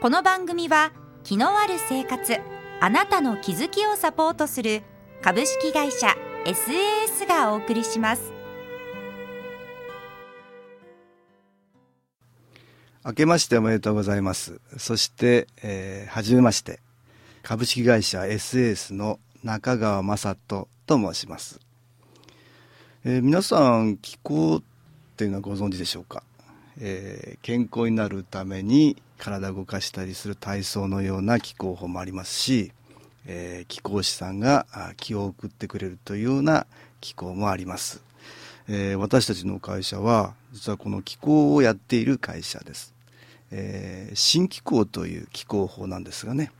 この番組は気のある生活あなたの気づきをサポートする株式会社 SAS がお送りします。明けましておめでとうございます。そして、えー、初めまして株式会社 SAS の中川雅人と申します、えー皆さん気候っていうのはご存知でしょうか、えー健康になるために体動かしたりする体操のような気候法もありますし、えー気候士さんが気を送ってくれるというような気候もあります、えー私たちの会社は実はこの気候をやっている会社です、えー新気候という気候法なんですがね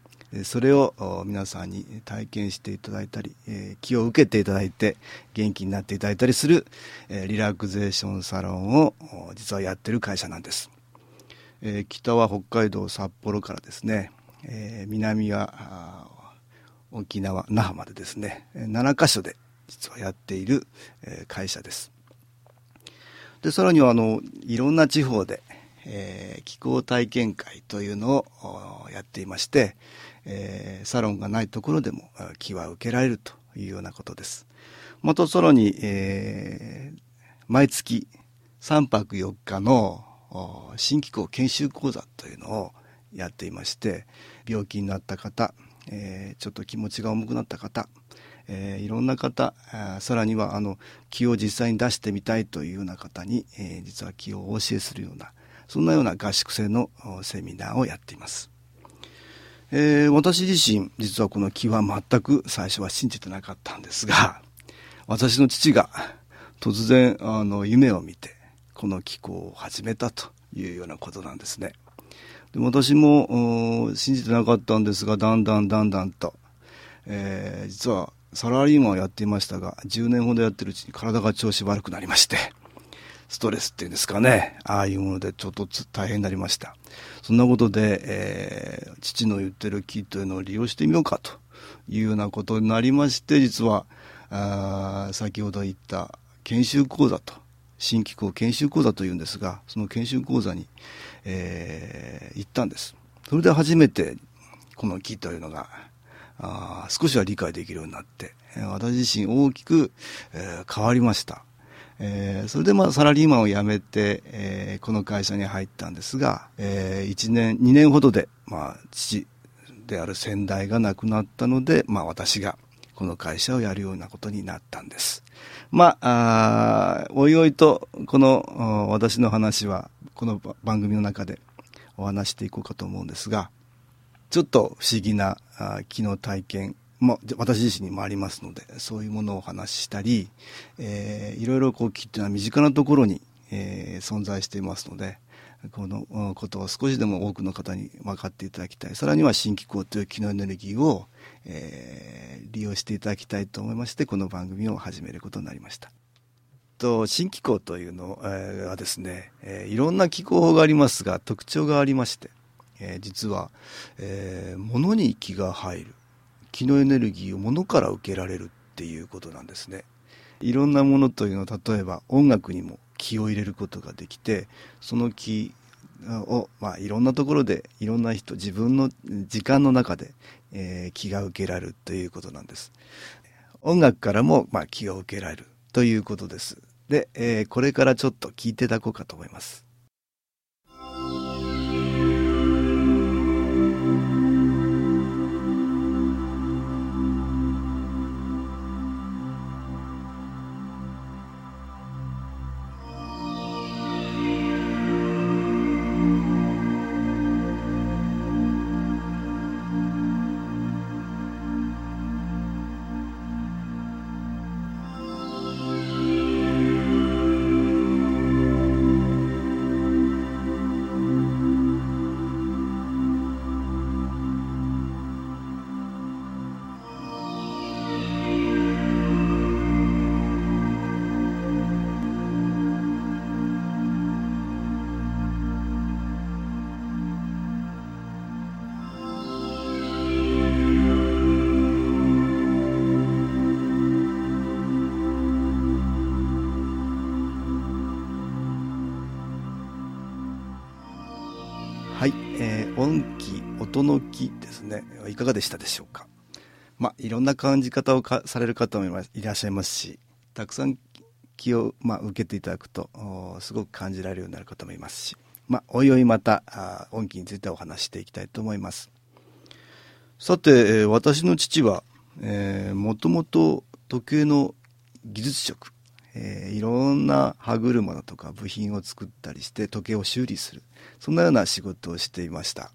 それを皆さんに体験していただいたり、え気を受けていただいて元気になっていただいたりする、えリラクゼーションサロンを実はやってる会社なんです、えー北は北海道札幌からですね、えー南は沖縄那覇までですね7カ所で実はやっている、えー会社です。でさらにはあのいろんな地方で、えー気候体験会というのをやっていまして、えーサロンがないところでも気は受けられるというようなことです。またさらに、えー毎月3泊4日の新気候研修講座というのをやっていまして病気になった方、えーちょっと気持ちが重くなった方、えーいろんな方あさらにはあの気を実際に出してみたいというような方に、えー実は気をお教えするようなそんなような合宿制のセミナーをやっています。えー私自身実はこの気は全く最初は信じてなかったんですが私の父が突然あの夢を見てこの気候を始めたというようなことなんですね。で私も信じてなかったんですがだんだんだんだんと、えー実はサラリーマンをやっていましたが10年ほどやってるうちに体が調子悪くなりましてストレスっていうんですかねああいうものでちょっと大変になりましたそんなことで、えー父の言ってる木というのを利用してみようかというようなことになりまして実はあ先ほど言った研修講座と新機構研修講座というんですがその研修講座に、えー行ったんです。それで初めてこの木というのがあ少しは理解できるようになって私自身大きく、えー変わりました。えーそれでまあサラリーマンを辞めて、えーこの会社に入ったんですが、え1年2年ほどで、まあ、父である先代が亡くなったので、まあ、私がこの会社をやるようなことになったんです。まあ、あおいおいとこの私の話はこの番組の中でお話していこうかと思うんですがちょっと不思議なあー機能体験も私自身にもありますのでそういうものをお話ししたり、えーいろいろこう木っていうのは身近なところに、えー存在していますのでこのことを少しでも多くの方に分かっていただきたいさらには新気候という気のエネルギーを、えー利用していただきたいと思いましてこの番組を始めることになりました。と新気候というのはですね、えいろんな気候法がありますが特徴がありまして、え実は、えー物に気が入る気のエネルギーを物から受けられるっていうことなんですねいろんなものというのは例えば音楽にも気を入れることができてその気を、まあ、いろんなところでいろんな人自分の時間の中で、えー気が受けられるということなんです。音楽からも、まあ、気が受けられるということです。で、えーこれからちょっと聞いていただこうかと思います。音の気ですね。いかがでしたでしょうか？まあいろんな感じ方をかされる方もいらっしゃいますしたくさん気を、まあ、受けていただくとすごく感じられるようになる方もいますしまあおいおいまたあ音気についてお話していきたいと思います。さて、私の父はもともと時計の技術職えー、いろんな歯車だとか部品を作ったりして時計を修理するそんなような仕事をしていました、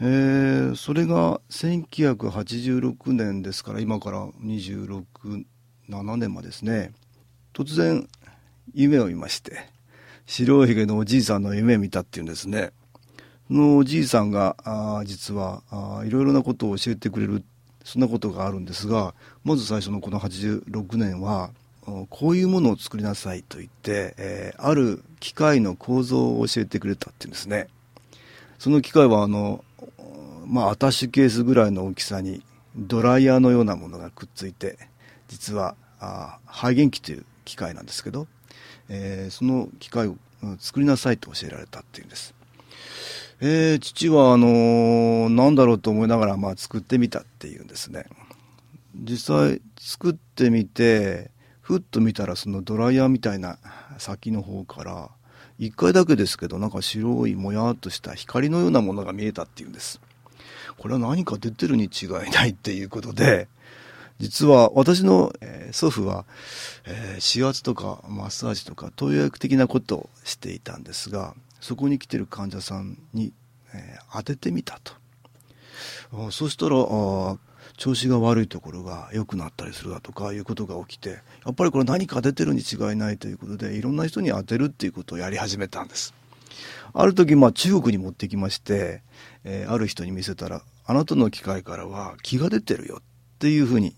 えー、それが1986年ですから今から267年前ですね突然夢を見まして白ひげのおじいさんの夢を見たっていうんですねそのおじいさんがあ実はいろいろなことを教えてくれるそんなことがあるんですがまず最初のこの86年はこういうものを作りなさいと言って、えー、ある機械の構造を教えてくれたっていうんですね。その機械はあの、まあ、アタッシュケースぐらいの大きさにドライヤーのようなものがくっついて、実はあ肺元器という機械なんですけど、えー、その機械を作りなさいと教えられたっていうんです。えー、父はあのー、なんだろうと思いながら、まあ、作ってみたっていうんですね。実際作ってみて、ふっと見たらそのドライヤーみたいな先の方から1回だけですけどなんか白いもやっとした光のようなものが見えたっていうんですこれは何か出てるに違いないっていうことで実は私の、えー、祖父は、えー、指圧とかマッサージとか投薬的なことをしていたんですがそこに来てる患者さんに、えー、当ててみたと。そしたら調子が悪いところが良くなったりするだとかいうことが起きてやっぱりこれ何か出てるに違いないということでいろんな人に当てるっていうことをやり始めたんです。ある時まあ中国に持ってきまして、えー、ある人に見せたらあなたの機械からは気が出てるよっていうふうに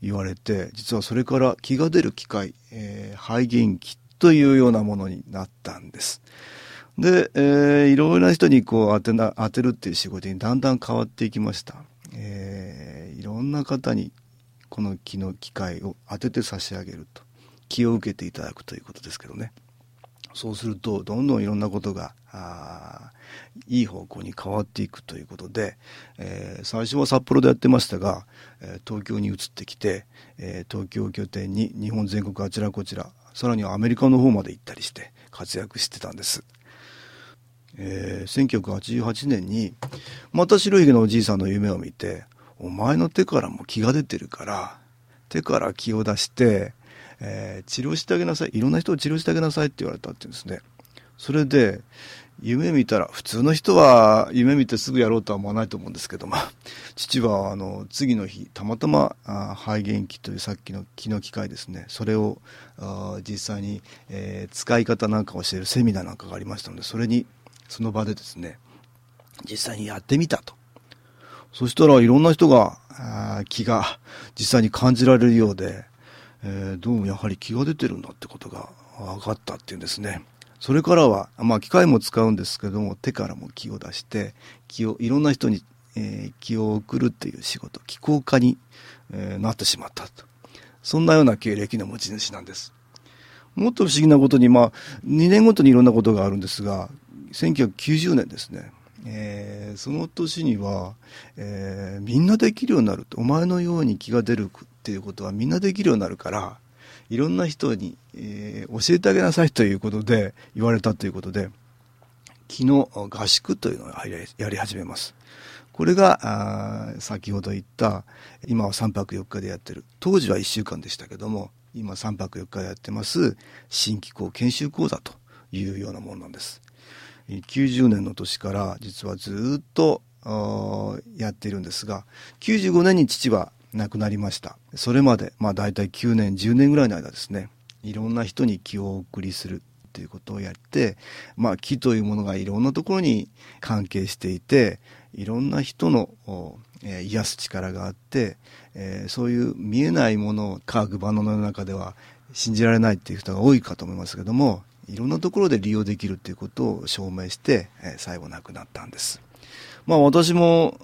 言われて実はそれから気が出る機械、えー、肺元気というようなものになったんです。で、えー、いろいろな人にこう当てな当てるっていう仕事にだんだん変わっていきました。えー、いろんな方にこの気の機会を当てて差し上げると気を受けていただくということですけどね。そうするとどんどんいろんなことがあいい方向に変わっていくということで、えー、最初は札幌でやってましたが、えー、東京に移ってきて、えー、東京を拠点に日本全国あちらこちらさらにはアメリカの方まで行ったりして活躍してたんです。えー、1988年にまた白ひげのおじいさんの夢を見て「お前の手からも気が出てるから手から気を出して、えー、治療してあげなさいいろんな人を治療してあげなさい」って言われたって言うんですね。それで夢見たら普通の人は夢見てすぐやろうとは思わないと思うんですけども 父はあの次の日たまたまあ肺元気というさっきの気の機械ですねそれをあ実際に、えー、使い方なんかを教えるセミナーなんかがありましたのでそれにその場でですね、実際にやってみたと。そしたらいろんな人が、気が実際に感じられるようで、えー、どうもやはり気が出てるんだってことが分かったっていうんですね。それからは、まあ機械も使うんですけども、手からも気を出して、気を、いろんな人に、えー、気を送るっていう仕事、気候家に、えー、なってしまったと。そんなような経歴の持ち主なんです。もっと不思議なことに、まあ、2年ごとにいろんなことがあるんですが、1990年ですね、えー、その年には、えー、みんなできるようになるとお前のように気が出るっていうことはみんなできるようになるからいろんな人に、えー、教えてあげなさいということで言われたということで昨日合宿というのをやり始めます。これが先ほど言った今は3泊4日でやってる。当時は1週間でしたけども今3泊4日でやってます新機構研修講座というようなものなんです。90年の年から実はずっとやっているんですが95年に父は亡くなりましたそれまでまあ大体9年10年ぐらいの間ですねいろんな人に気をお送りするということをやってまあ気というものがいろんなところに関係していていろんな人の、えー、癒す力があって、えー、そういう見えないものを科学万能の中では信じられないっていう人が多いかと思いますけどもいろんなところで利用できるということを証明して、えー、最後亡くなったんです。まあ私も、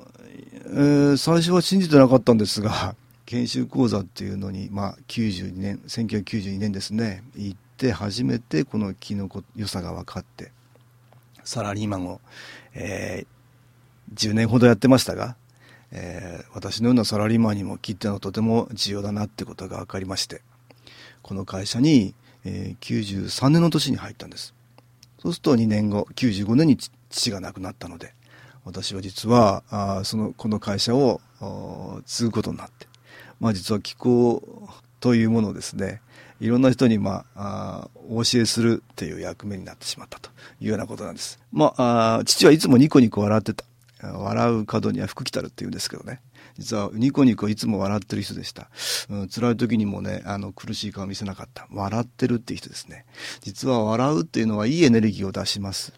え、最初は信じてなかったんですが、研修講座っていうのに、まあ92年、1992年ですね、行って初めてこのキノコ良さが分かって、サラリーマンを、えー、10年ほどやってましたが、えー、私のようなサラリーマンにも切ってのはとても重要だなってことが分かりましてこの会社に、えー、93年の年に入ったんです。そうすると2年後95年に父が亡くなったので私は実はあそのこの会社を継ぐことになってまあ実は気候というものをですねいろんな人に、まあ、あお教えするっていう役目になってしまったというようなことなんです。まあ、あ父はいつもニコニコ笑ってた。笑う角には福来たるって言うんですけどね。実はニコニコいつも笑ってる人でした。うん、辛い時にもね、あの苦しい顔見せなかった。笑ってるっていう人ですね。実は笑うっていうのはいいエネルギーを出します。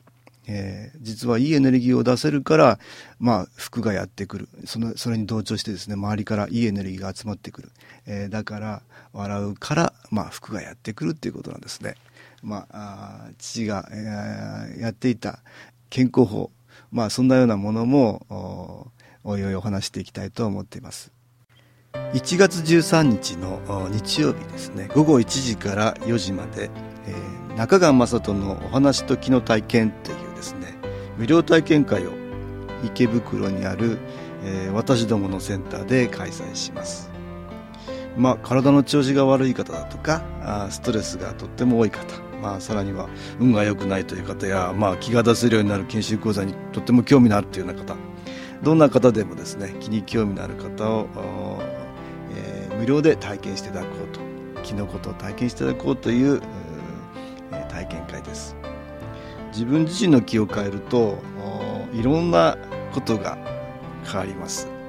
えー、実はいいエネルギーを出せるから、まあ、服がやってくる。その、それに同調してですね、周りからいいエネルギーが集まってくる。えー、だから、笑うから、まあ、服がやってくるっていうことなんですね。まあ、あ父が、えー、やっていた健康法、まあ、そんなようなものも、おいおいお話していきたいと思っています。1月13日の日曜日ですね、午後1時から4時まで、えー、中川雅人のお話と気の体験っていう、無料体験会を池袋にある、えー、私どものセンターで開催します。まあ、体の調子が悪い方だとか、あストレスがとっても多い方、まあ、さらには運が良くないという方や、まあ、気が出せるようになる研修講座にとっても興味のあるというような方、どんな方でもですね、気に興味のある方を、えー、無料で体験していただこうと、気のこと体験していただこうという、えー、体験会です。自分自身の気を変えると、いろんなことが変わります。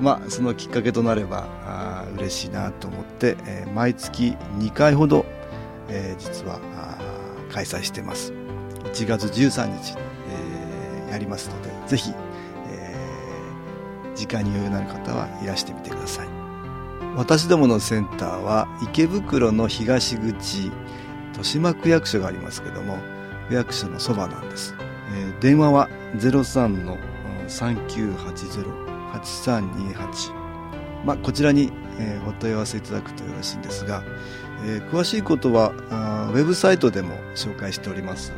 まあ、そのきっかけとなればあ嬉しいなと思って、えー、毎月2回ほど、えー、実は開催してます1月13日、えー、やりますのでぜひ、えー、時間に余裕のある方はいらしてみてください私どものセンターは池袋の東口豊島区役所がありますけども役所のそばなんです、えー、電話は03の3980 8328まあ、こちらに、えー、お問い合わせいただくとよろしいんですが、えー、詳しいことはあウェブサイトでも紹介しております、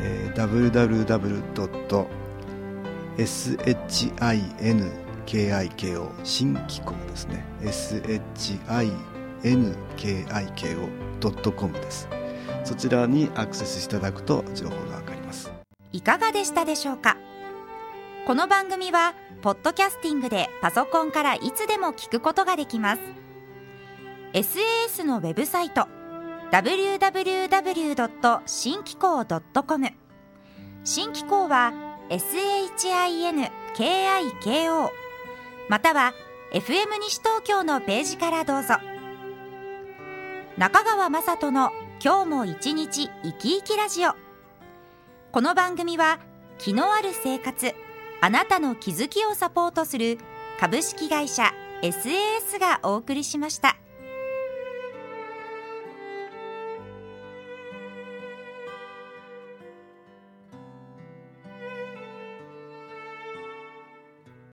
えー、www.shinkiko 新機構ですね。shinkiko.com です。そちらにアクセスいただくと情報がわかります。いかがでしたでしょうか？この番組はポッドキャスティングでパソコンからいつでも聞くことができます。SAS のウェブサイト www. 新機構 .com 新機構は SHINKIKO または FM 西東京のページからどうぞ。中川雅人の今日も一日生き生きラジオこの番組は気のある生活あなたの気づきをサポートする株式会社 SAS がお送りしました。